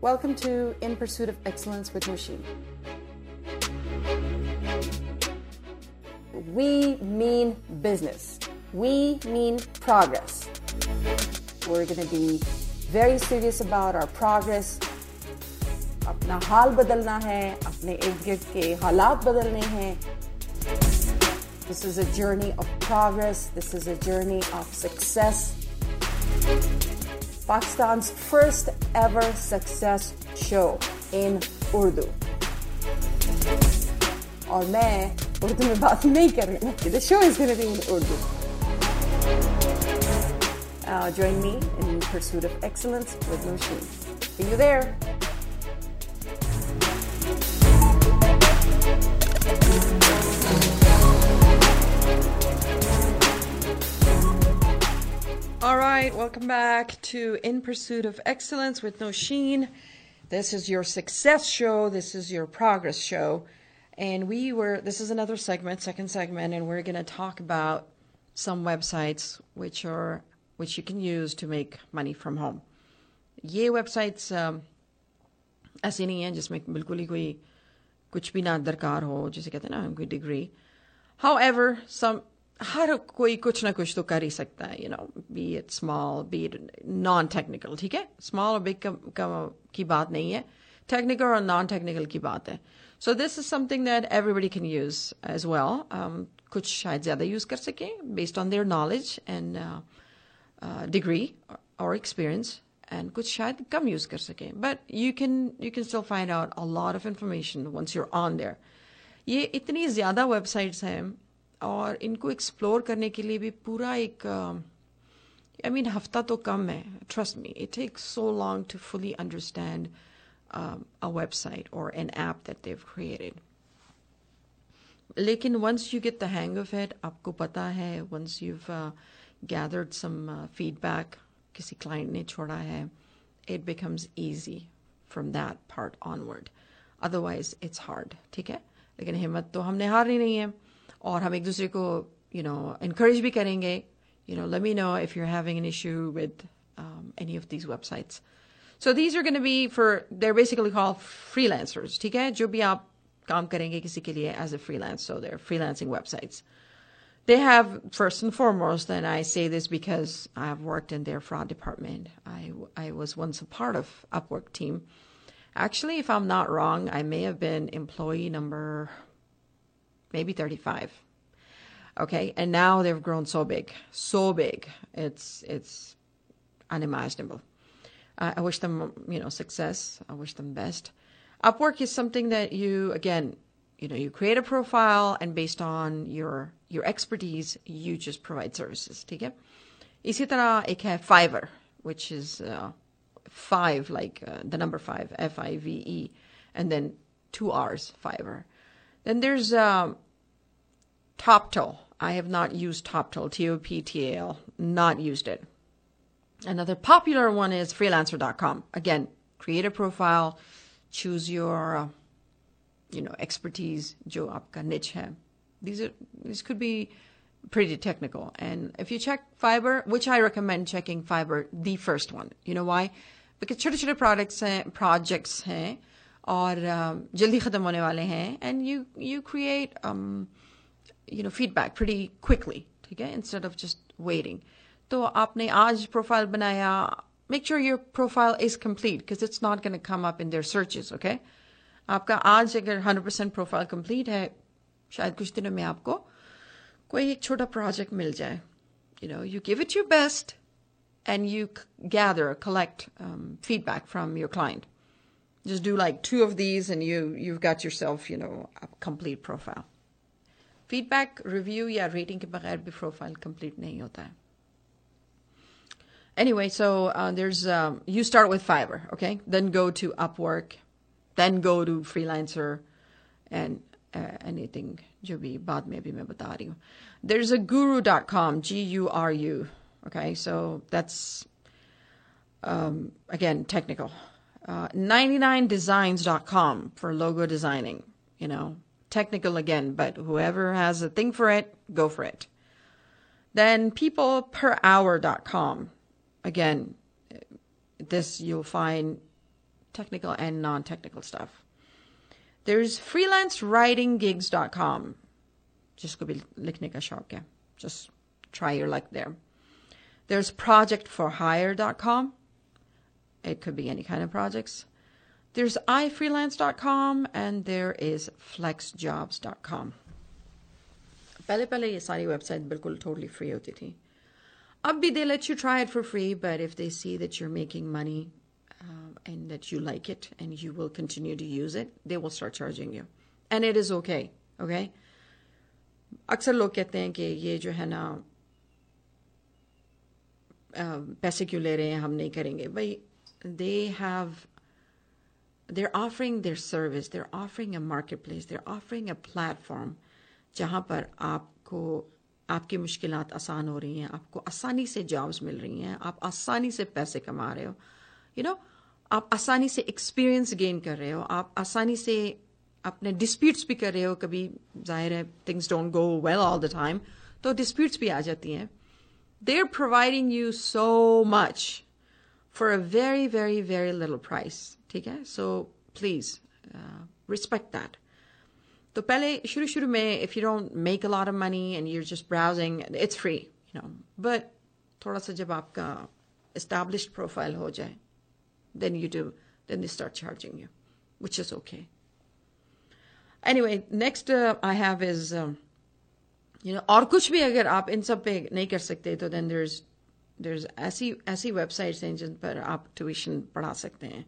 Welcome to In Pursuit of Excellence with Machine. We mean business. We mean progress. We're going to be very serious about our progress. अपना हाल बदलना है अपने इर्द गिर्द के हालात बदलने हैं This is a journey of progress. This is a journey of success. Pakistan's first ever success show in Urdu. Or may, Urdu में बात नहीं कर रही हूँ the show is going Uh, join me in pursuit of excellence with Nosheen. See you there. All right, welcome back to In Pursuit of Excellence with Nosheen. This is your success show. This is your progress show. And we were, this is another segment, second segment, and we're going to talk about some websites which are, which you can use to make money from home. ये websites um, ऐसी नहीं हैं जिसमें बिल्कुल ही कोई कुछ भी ना दरकार हो जिसे कहते हैं ना कोई डिग्री However, some हर कोई कुछ ना कुछ तो कर ही सकता है you know be it small be it non technical ठीक है? स्मॉल और बिग की बात नहीं है। टेक्निकल और नॉन टेक्निकल की बात है। So this is something that everybody can use as well कुछ शायद ज़्यादा यूज़ कर सकें based on their knowledge and degree और एक्सपीरियंस एंड कुछ शायद कम यूज़ कर सकें। But you can you can still find out a lot of information once you're on there ये इतनी ज़्यादा वेबसाइट्स हैं और इनको एक्सप्लोर करने के लिए भी पूरा एक uh, आई मीन हफ़्ता तो कम है trust me it take so long to fully understand a website और an app that they've created लेकिन once you get the hang of it आपको पता है once you gathered some feedback किसी क्लाइंट ने छोड़ा है it becomes easy from that part onward otherwise it's hard ठीक है? लेकिन हिम्मत तो हमने हार ही नहीं है। और हम एक दूसरे को you know encourage भी करेंगे. You know, let me know if you're having an issue with um, any of these websites. So these are going to be for they're basically called freelancers. ठीक है? जो भी आप काम करेंगे किसी के लिए as a freelance. So they're freelancing websites. They have first and foremost, and I say this because I have worked in their fraud department. I I was once a part of Upwork team. Actually, if I'm not wrong, I may have been employee number maybe 35. Okay, and now they've grown so big, so big. It's it's unimaginable. Uh, I wish them, you know, success. I wish them best. Upwork is something that you, again, you know, you create a profile and based on your your expertise, you just provide services. ठीक है? इसी तरह एक है Fiverr, which is uh, five, like uh, the number five, F I V E, and then two R's, Fiverr. Then there's um, Toptal. I have not used Toptal, T O P T A L, not used it. Another popular one is freelancer.com. Again, create a profile, choose your uh, you know expertise, jo aapka niche hai. These are these could be pretty technical. And if you check Fiverr, which I recommend checking Fiverr, the first one. You know why? Because छोटे छोटे products and projects हैं, और um, जल्दी ख़त्म होने वाले हैं। And you you create you know feedback pretty quickly ठीक है? इंस्टेड ऑफ़ जस्ट वेटिंग तो आपने आज प्रोफ़ाइल बनाया। Make sure your profile is complete because it's not can come up in their searches okay आपका आज अगर हंड्रेड परसेंट प्रोफ़ाइल कंप्लीट है, शायद कुछ दिनों में आपको कोई एक छोटा प्रोजेक्ट मिल जाए। You know you give it your best and you gather collect feedback from your client just do like two of these and you you've got yourself you know a complete profile feedback review या rating के बगैर भी profile complete नहीं होता है anyway, so uh, there's um, you start with Fiverr, okay? Then go to Upwork, then go to Freelancer, and uh, anything जो भी बाद में भी मैं बता रही हूँ. There's a guru.com, G-U-R-U, okay? So that's um, again technical. Uh, 99designs.com for logo designing. You know, technical again, but whoever has a thing for it, go for it. Then peopleperhour.com. Again, this you'll find technical and non technical stuff. There's freelancewritinggigs.com. Just could be likhne ka Just try your luck there. There's projectforhire.com. It could be any kind of projects. There's ifreelance.com and there is flexjobs.com. पहले पहले ये सारी website बिल्कुल totally free होती थी अब भी they let you try it for free but if they see that you're making money um, and that you like it and you will continue to use it they will start charging you and it is okay okay अक्सर लोग कहते हैं कि ये जो है ना पैसे क्यों ले रहे हैं हम नहीं करेंगे भाई they have they're offering their service they're offering a marketplace they're offering a platform जहाँ पर आपको आपकी मुश्किल आसान हो रही हैं आपको आसानी से जॉब्स मिल रही हैं आप आसानी से पैसे कमा रहे हो यू you नो know, आप आसानी से एक्सपीरियंस गेन कर रहे हो आप आसानी से अपने डिस्प्यूट्स भी कर रहे हो कभी जाहिर है things don't go well all the time तो डिस्प्यूट्स भी आ जाती हैं they are providing you so much for a very very very little price ठीक है सो प्लीज रिस्पेक्ट दैट तो पहले शुरू शुरू में if you don't make a lot of money and you're just browsing it's free you know but थोड़ा सा जब आपका established profile हो जाए then you do then they start charging you which is okay anyway next uh, i have is um, you know और कुछ भी अगर आप इन सब पे नहीं कर सकते तो then there's there's ऐसी ऐसी websites हैं जिन पर आप tuition पढ़ा सकते हैं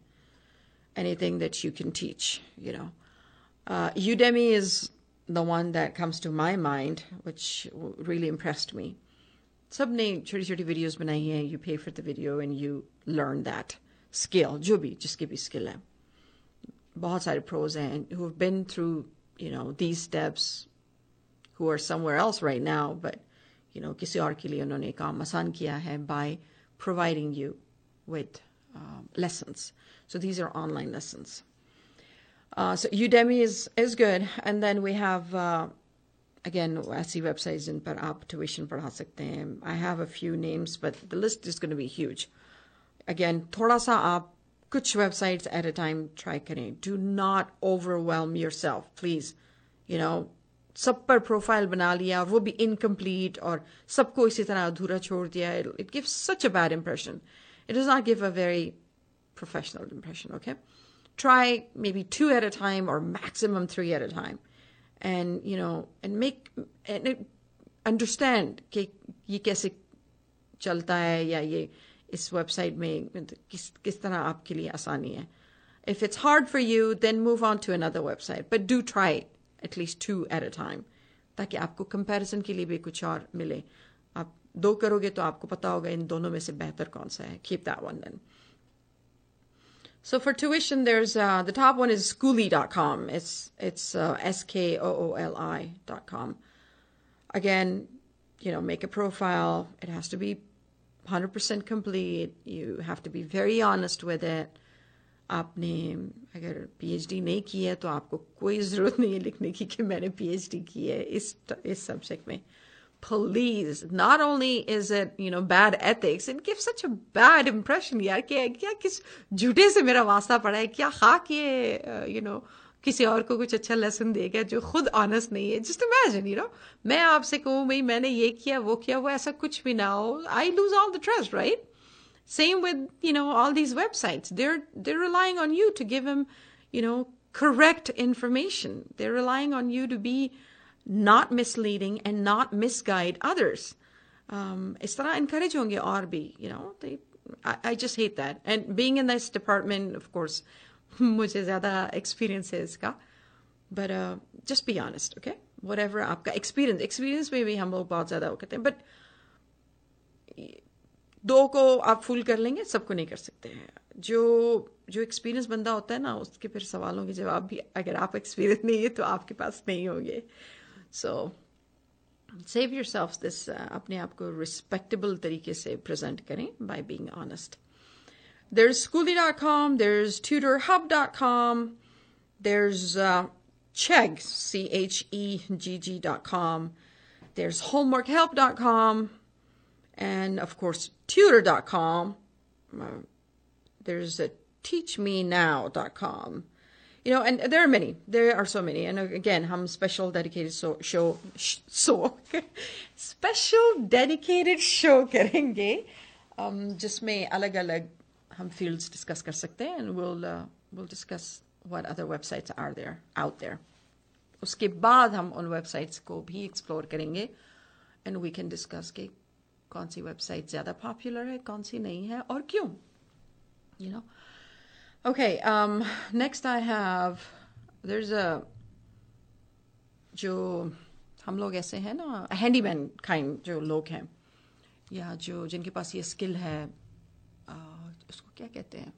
anything that you can teach you know uh, Udemy is the one that comes to my mind, which really impressed me. सबने छोटी छोटी वीडियोस बनाई हैं you pay for the video and you learn that skill जो भी जिसकी भी skill है बहुत सारे pros हैं who have been through you know these steps who are somewhere else right now but you know किसी और के लिए उन्होंने काम आसान किया है by providing you with um, lessons so these are online lessons uh, so Udemy is is good, and then we have uh, again I see websites in पर आप tuition पढ़ा सकते हैं. I have a few names, but the list is going to be huge. Again, थोड़ा सा आप कुछ websites at a time try करें. Do not overwhelm yourself, please. You know, सब पर प्रोफाइल बना लिया और वो भी इनकम्प्लीट और सबको इसी तरह अधूरा छोड़ दिया it gives such a bad impression. It does not give a very professional impression, okay? try maybe two at a time or maximum three at a time and you know and make and understand कि ये कैसे चलता है या ये इस website में किस किस तरह आपके लिए आसानी है if it's hard for you then move on to another website but do try at At least two at a time ताकि आपको कंपैरिजन के लिए भी कुछ और मिले आप दो करोगे तो आपको पता होगा इन दोनों में से बेहतर कौन सा है keep that one then So for tuition, there's uh, the top one is Skooli.com. It's it's uh, s k o o l i.com. Again, you know, make a profile. It has to be 100% complete. You have to be very honest with it. आपने अगर PhD नहीं की है तो आपको कोई ज़रूरत नहीं है लिखने की कि मैंने पीएचडी की है इस इस सब्जेक्ट में। Please, not only is it, you know, bad ethics it gives such a bad impression, यार क्या क्या किस झूठे से मेरा वास्ता पड़ा है? क्या खाक ये you know, किसी और को कुछ अच्छा लेसन देगा जो खुद ऑनेस्ट नहीं है? जस्ट इमेजिन यू नो मैं आपसे कहूँ, भाई, मैंने ये किया, वो किया, वो ऐसा कुछ भी ना हो। I lose all the trust right same with you know all these websites they're they're relying on you to give them you know correct information they're relying on you to be not misleading and not misguide others. Um, इस तरह encourage होंगे और भी, you know, they, I, I just hate that. And being in this department, of course, मुझे ज़्यादा experience है इसका. But uh, just be honest, okay? Whatever आपका experience, experience में भी हम लोग बहुत ज़्यादा कहते हैं. But दो को आप फुल कर लेंगे, सबको नहीं कर सकते हैं। जो जो एक्सपीरियंस बंदा होता है ना, उसके फिर सवालों के जवाब भी अगर आप एक्सपीरियंस नहीं है तो आपके पास नहीं होंगे। So save your self this अपने आप को रिस्पेक्टेबल तरीके से प्रेजेंट करें by being honest there is Schooly dot com there is Tutor Hub dot com there is Chegg C H E G G dot com there is homework help dot com and of course Tutor.com. Uh, there's a teachmenow.com. You know, and there are many. There are so many. And again, हम special dedicated so, show, so special dedicated show करेंगे um, जिसमें अलग-अलग हम fields discuss कर सकते हैं and we'll uh, we'll discuss what other websites are there out there. उसके बाद हम उन websites को भी explore करेंगे and we can discuss कि कौन सी वेबसाइट ज़्यादा पॉपुलर है कौन सी नहीं है और क्यों? You know okay next next I have, there's a, जो हम लोग ऐसे हैं ना हैंडीमैन काइंड जो लोग हैं, या जो जिनके पास ये स्किल है उसको क्या कहते हैं?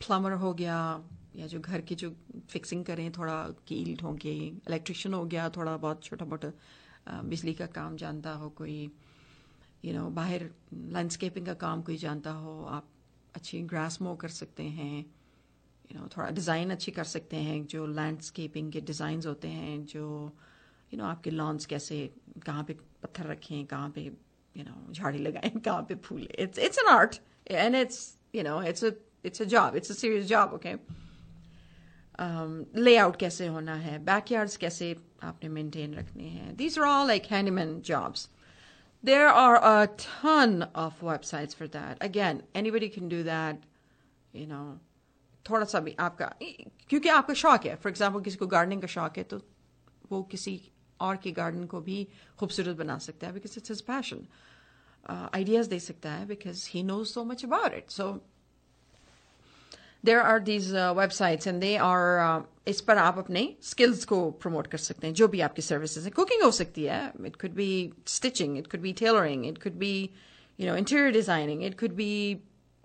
प्लम्बर हो गया, या जो घर की जो फिक्सिंग करें, थोड़ा कील ठोंके इलेक्ट्रिशियन हो गया, थोड़ा बहुत छोटा मोटा बिजली का काम जानता हो कोई यू you नो know, बाहर लैंडस्केपिंग का काम कोई जानता हो आप अच्छी ग्रास मो कर सकते हैं यू you नो know, थोड़ा डिज़ाइन अच्छी कर सकते हैं जो लैंडस्केपिंग के डिज़ाइंस होते हैं जो यू you नो know, आपके लॉन्स कैसे कहाँ पे पत्थर रखें कहाँ पे यू नो झाड़ी लगाएँ कहाँ पे फूल। It's it's an art and it's you know it's it's a job it's a serious job okay layout कैसे होना है बैकयार्ड्स कैसे आपने मेंटेन रखने हैं? These are all like handyman jobs there are a ton of websites for that. Again, anybody can do that, you know. थोड़ा सा भी आपका, क्योंकि आपका शौक है फॉर एग्ज़ाम्पल किसी को गार्डनिंग का शौक है तो वो किसी और के गार्डन को भी खूबसूरत बना सकता है because it's his passion ideas दे सकता है because he knows so much about it so there are these websites and they are इस पर आप अपने स्किल्स को प्रमोट कर सकते हैं जो भी आपकी सर्विसेज हैं कुकिंग हो सकती है it could be stitching it could be tailoring it could be you know interior designing it could B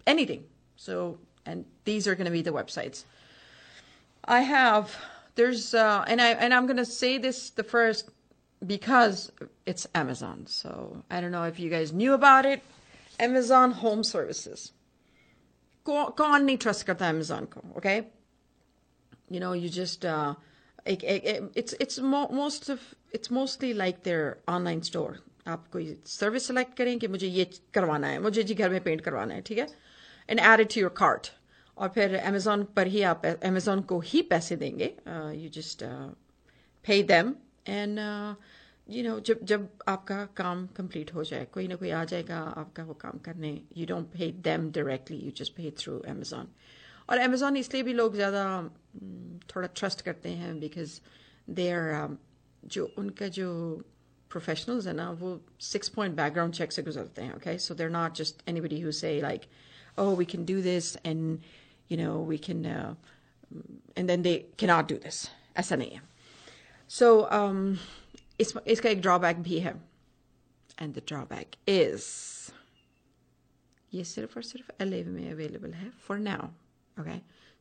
anything so and these are going to be the websites i have there's uh, and i and i'm going to say this the first because it's amazon so i don't know if you guys knew about it amazon home services कौन नहीं trust करता Amazon को okay you know you just it's it's most it's mostly like their online store आप कोई service select करें कि मुझे ये करवाना है, मुझे जी घर में पेंट करवाना है, ठीक है? And add it to your cart और फिर अमेजोन पर ही आप अमेजोन को ही पैसे देंगे you just pay them and you know जब जब आपका काम कंप्लीट हो जाए कोई ना कोई आ जाएगा आपका वो काम करने you don't pay them directly you just pay through Amazon और अमेजोन इसलिए भी लोग ज़्यादा थोड़ा ट्रस्ट करते हैं बिकॉज दे आर जो उनका जो प्रोफेशनल्स है ना वो सिक्स पॉइंट बैकग्राउंड चेक से गुजरते हैं okay so there not just anybody who say like oh we can do this and you know we can uh, and then they cannot do this ऐसा नहीं है so um, इस, इसका एक drawback भी है एंड द ड्रॉबैक इज ये सिर्फ और सिर्फ एल में अवेलेबल है फॉर नाउ ओके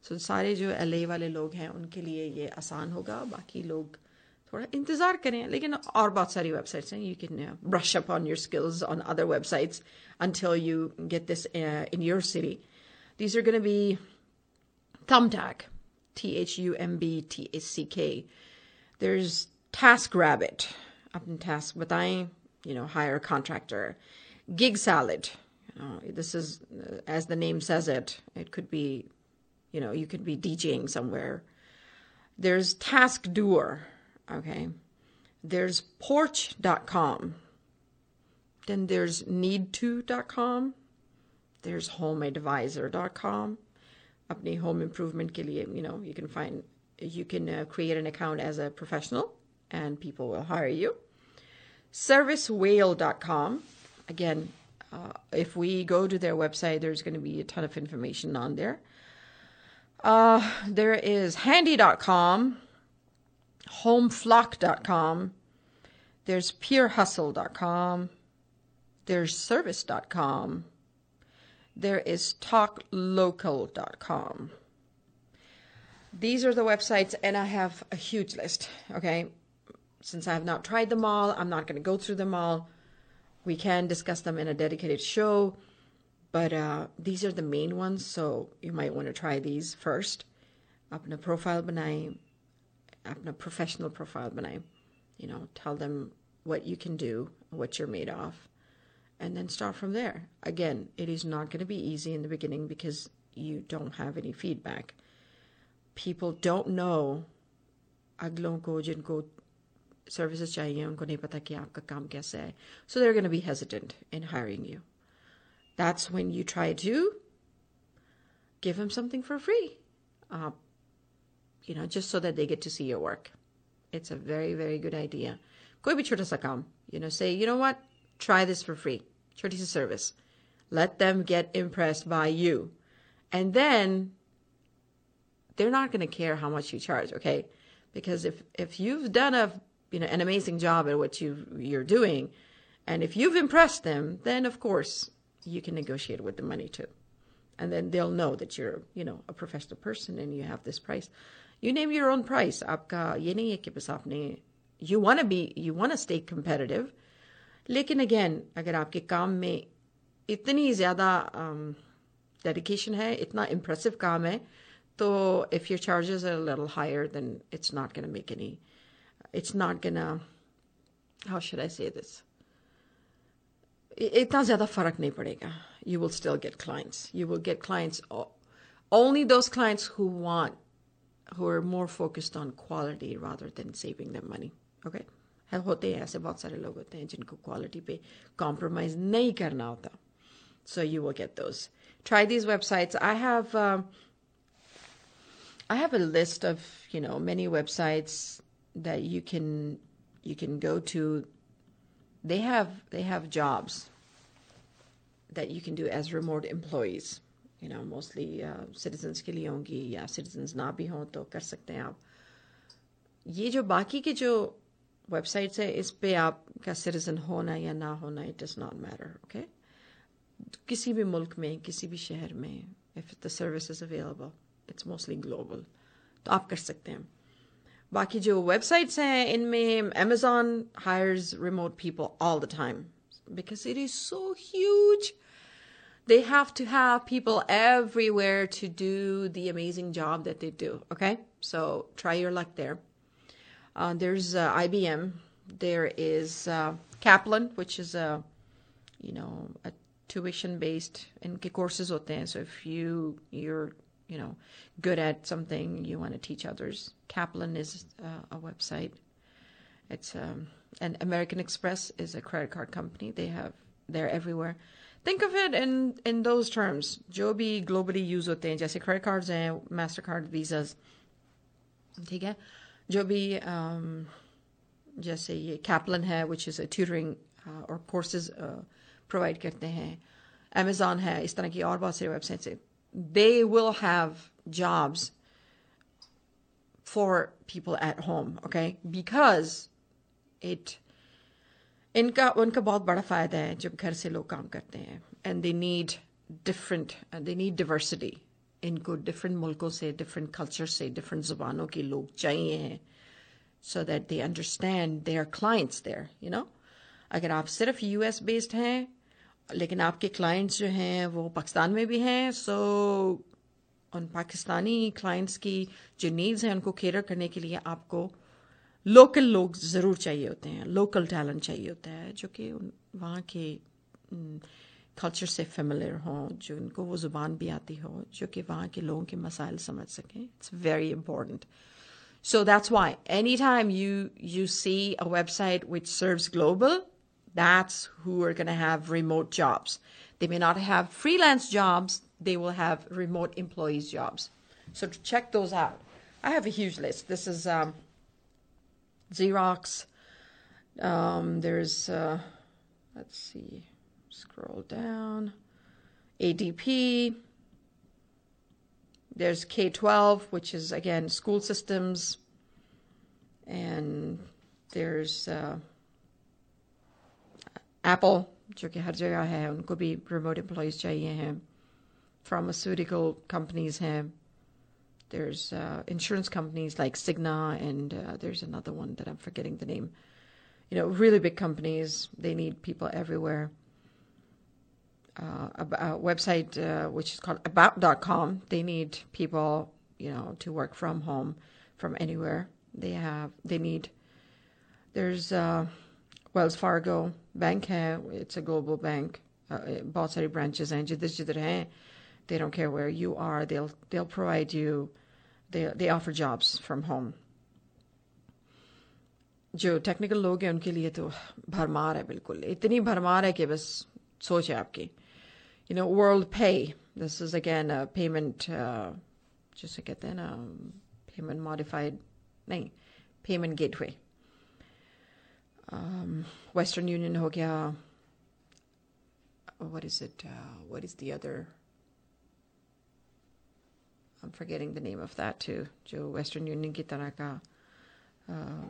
सो सारे जो एल वाले लोग हैं उनके लिए ये आसान होगा बाकी लोग थोड़ा इंतज़ार करें लेकिन और बहुत सारी वेबसाइट्स हैं you can brush up on your skills on other websites until you get this uh, in your city. These are going to be Thumbtack, T H U M B T A C K. There's TaskRabbit, up in Task बताएं, you know, hire a contractor. Gig Salad, you know, this is, uh, as the name says it, it could be, you know, you could be DJing somewhere. There's Task Doer, okay. There's Porch.com. Then there's need2.com. There's homeadvisor.com. अपनी home improvement के लिए, you know, you can find, you can uh, create an account as a professional and people will hire you. Servicewhale.com. Again, uh, if we go to their website, there's going to be a ton of information on there. Uh, there is handy.com, homeflock.com. There's peerhustle.com. There's service.com. There is talklocal.com. These are the websites, and I have a huge list. Okay Since I have not tried them all, I'm not going to go through them all. We can discuss them in a dedicated show, but uh, these are the main ones, so you might want to try these first. अपना profile बनाएं, अपना professional profile बनाएं. You know, tell them what you can do, what you're made of and then start from there. Again, it is not going to be easy in the beginning because you don't have any feedback. People don't know अगलों को जिनको services चाहिए उनको नहीं पता कि आपका काम कैसा है so they're going to be hesitant in hiring you that's when you try to give them something for free uh, you know just so that they get to see your work it's a very very good idea कोई भी छोटा सा काम you know say you know what try this for free छोटी सी service let them get impressed by you and then they're not going to care how much you charge okay because if if you've done a you know an amazing job at what you you're doing and if you've impressed them then of course you can negotiate with the money too and then they'll know that you're you know a professional person and you have this price you name your own price आपका ये नहीं है कि बस आपने you want to be you want to stay competitive लेकिन again अगर आपके काम में इतनी ज़्यादा डेडिकेशन है इतना impressive काम है तो if your charges are a little higher then it's not going to make any it's not going to how should I say this इतना ज़्यादा फर्क नहीं पड़ेगा you will still get clients you will get clients only those clients who want who are more focused on quality rather than saving them money okay होते हैं ऐसे बहुत सारे लोग होते हैं जिनको क्वालिटी पे कॉम्प्रोमाइज नहीं करना होता so you will get those try these websites i have um, i have a list of you know many websites that you can you can go to they have they have jobs that you can do as remote employees you know mostly uh, citizens के लिए होंगी या citizens ना भी हों तो कर सकते हैं आप ये जो बाकी के जो वेबसाइट्स है इस पे आपका सिटीजन होना या ना होना it does not matter okay किसी भी मुल्क में किसी भी शहर में if the service is available it's mostly global तो आप कर सकते हैं बाकी जो वेबसाइट्स हैं इनमें Amazon hires remote people all the time because it is so huge. They have to have people everywhere to do the amazing job that they do. Okay, so try your luck there. Uh, there's uh, IBM. There is uh, Kaplan, which is a, you know, a tuition-based and courses hote hain. So if you you're you know good at something, you want to teach others. Kaplan is a website. It's um, and American Express is a credit card company. They have they're everywhere. Think of it in in those terms. जो भी globally use होते हैं जैसे credit cards हैं, Mastercard, Visas. ठीक है जो भी um, जैसे ये Kaplan है which is a tutoring uh, or courses uh, provide करते हैं Amazon है इस तरह की और बहुत सारी वेबसाइट्स है they will have jobs for people at home okay because it इनका उनका बहुत बड़ा फायदा है जब घर से लोग काम करते हैं and they need different they need diversity इनको डिफरेंट मुल्कों से डिफरेंट कल्चर से डिफरेंट ज़ुबानों के लोग चाहिए हैं so that they understand they are clients there you know अगर आप सिर्फ यूएस बेस्ड हैं लेकिन आपके क्लाइंट्स जो हैं वो पाकिस्तान में भी हैं सो उन पाकिस्तानी क्लाइंट्स की जो नीड्स हैं उनको केयर करने के लिए आपको लोकल लोग ज़रूर चाहिए होते हैं लोकल टैलेंट चाहिए होता है जो कि वहाँ के कल्चर से फेमिलियर हों जो उनको वो ज़ुबान भी आती हो जो कि वहाँ के लोगों के मसाइल समझ सकें। It's very important that's why any time you you see a website which serves global, that's who are going to have remote jobs. They may not have freelance jobs, they will have remote employees jobs. So check those out. I have a huge list. This is um, Xerox. Um, there's, uh, let's see, scroll down. ADP. There's K 12, which is, again, school systems. And there's uh, Apple, जो कि हर जगह है उनको भी remote employees चाहिए हैं pharmaceutical companies हैं there's uh, insurance companies like Cigna and uh, there's another one that I'm forgetting the name you know really big companies they need people everywhere uh, a, a website uh, which is called about.com they need people you know to work from home from anywhere they have they need there's uh, Wells Fargo bank है it's a global bank बहुत सारी branches हैं जिधर जिधर हैं they don't care where you are they'll they'll provide you they they offer jobs from home जो technical लोग हैं उनके लिए तो भरमार है बिल्कुल इतनी भरमार है कि बस सोच है आपकी यू नो वर्ल्ड पे दिस इज अगेन पेमेंट जिसे कहते हैं ना पेमेंट मॉडिफाइड नहीं पेमेंट गेटवे वेस्टर्न यूनियन हो गया what is it uh, what is the other I'm forgetting the name of that too जो वेस्टर्न यूनियन की तरह का uh,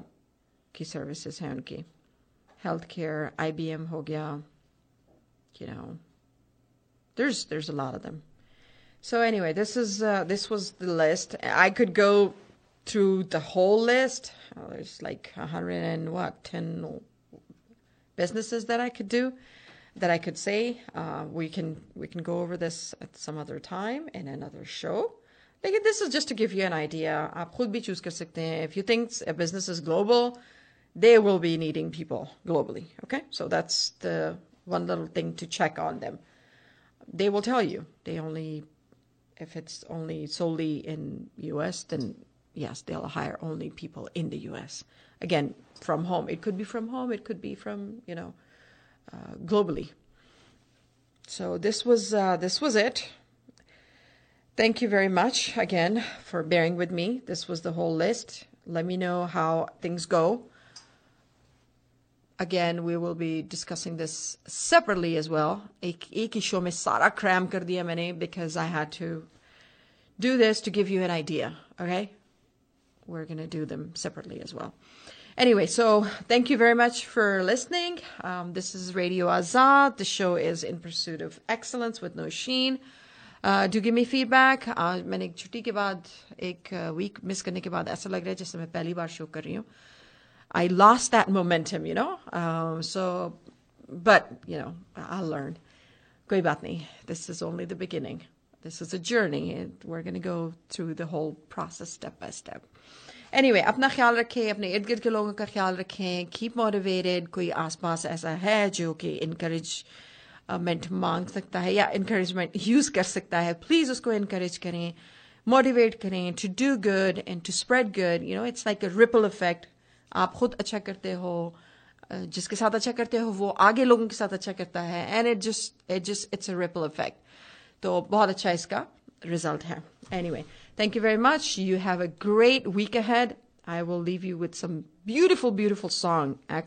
की सर्विसेज हैं उनकी health care I B M हो गया you know there's there's a lot of them so anyway this is uh, this was the list i could go through the whole list oh, there's like a hundred and what ten businesses that i could do that i could say uh, we can we can go over this at some other time in another show like this is just to give you an idea आप खुद भी choose कर सकते हैं if you think a business is global they will be needing people globally okay so that's the one little thing to check on them they will tell you they only if it's only solely in us then yes they'll hire only people in the us again from home it could be from home it could be from you know uh, globally so this was uh, this was it thank you very much again for bearing with me this was the whole list let me know how things go again we will be discussing this separately as well एक एक ही show में सारा cram कर दिया मैंने because I had to do this to give you an idea okay we're going to do them separately as well anyway so thank you very much for listening um, this is radio azad the show is in pursuit of excellence with no sheen uh, do give me feedback uh, मैंने एक छुट्टी के बाद एक week uh, miss करने के बाद ऐसा लग रहा है जैसे मैं पहली बार शो कर रही हूँ I lost that momentum, you know. Um, so, but you know, I'll learn. Koi baat nahi. This is only the beginning. This is a journey, and we're going to go through the whole process step by step. Anyway, अपना ख्याल रखें अपने इर्द गिर्द के लोगों का ख्याल रखें कीप मोटिवेटेड कोई आसपास ऐसा है जो कि इनकरेजमेंट मांग सकता है या इनकरेजमेंट यूज कर सकता है प्लीज उसको इनकरेज करें मोटिवेट करें to do good and to spread good you know it's like a ripple effect आप खुद अच्छा करते हो जिसके साथ अच्छा करते हो वो आगे लोगों के साथ अच्छा करता है and it just it just it's a ripple effect तो बहुत अच्छा इसका रिजल्ट है anyway thank you very much you have a great week ahead I will leave you with some beautiful, beautiful song, actually.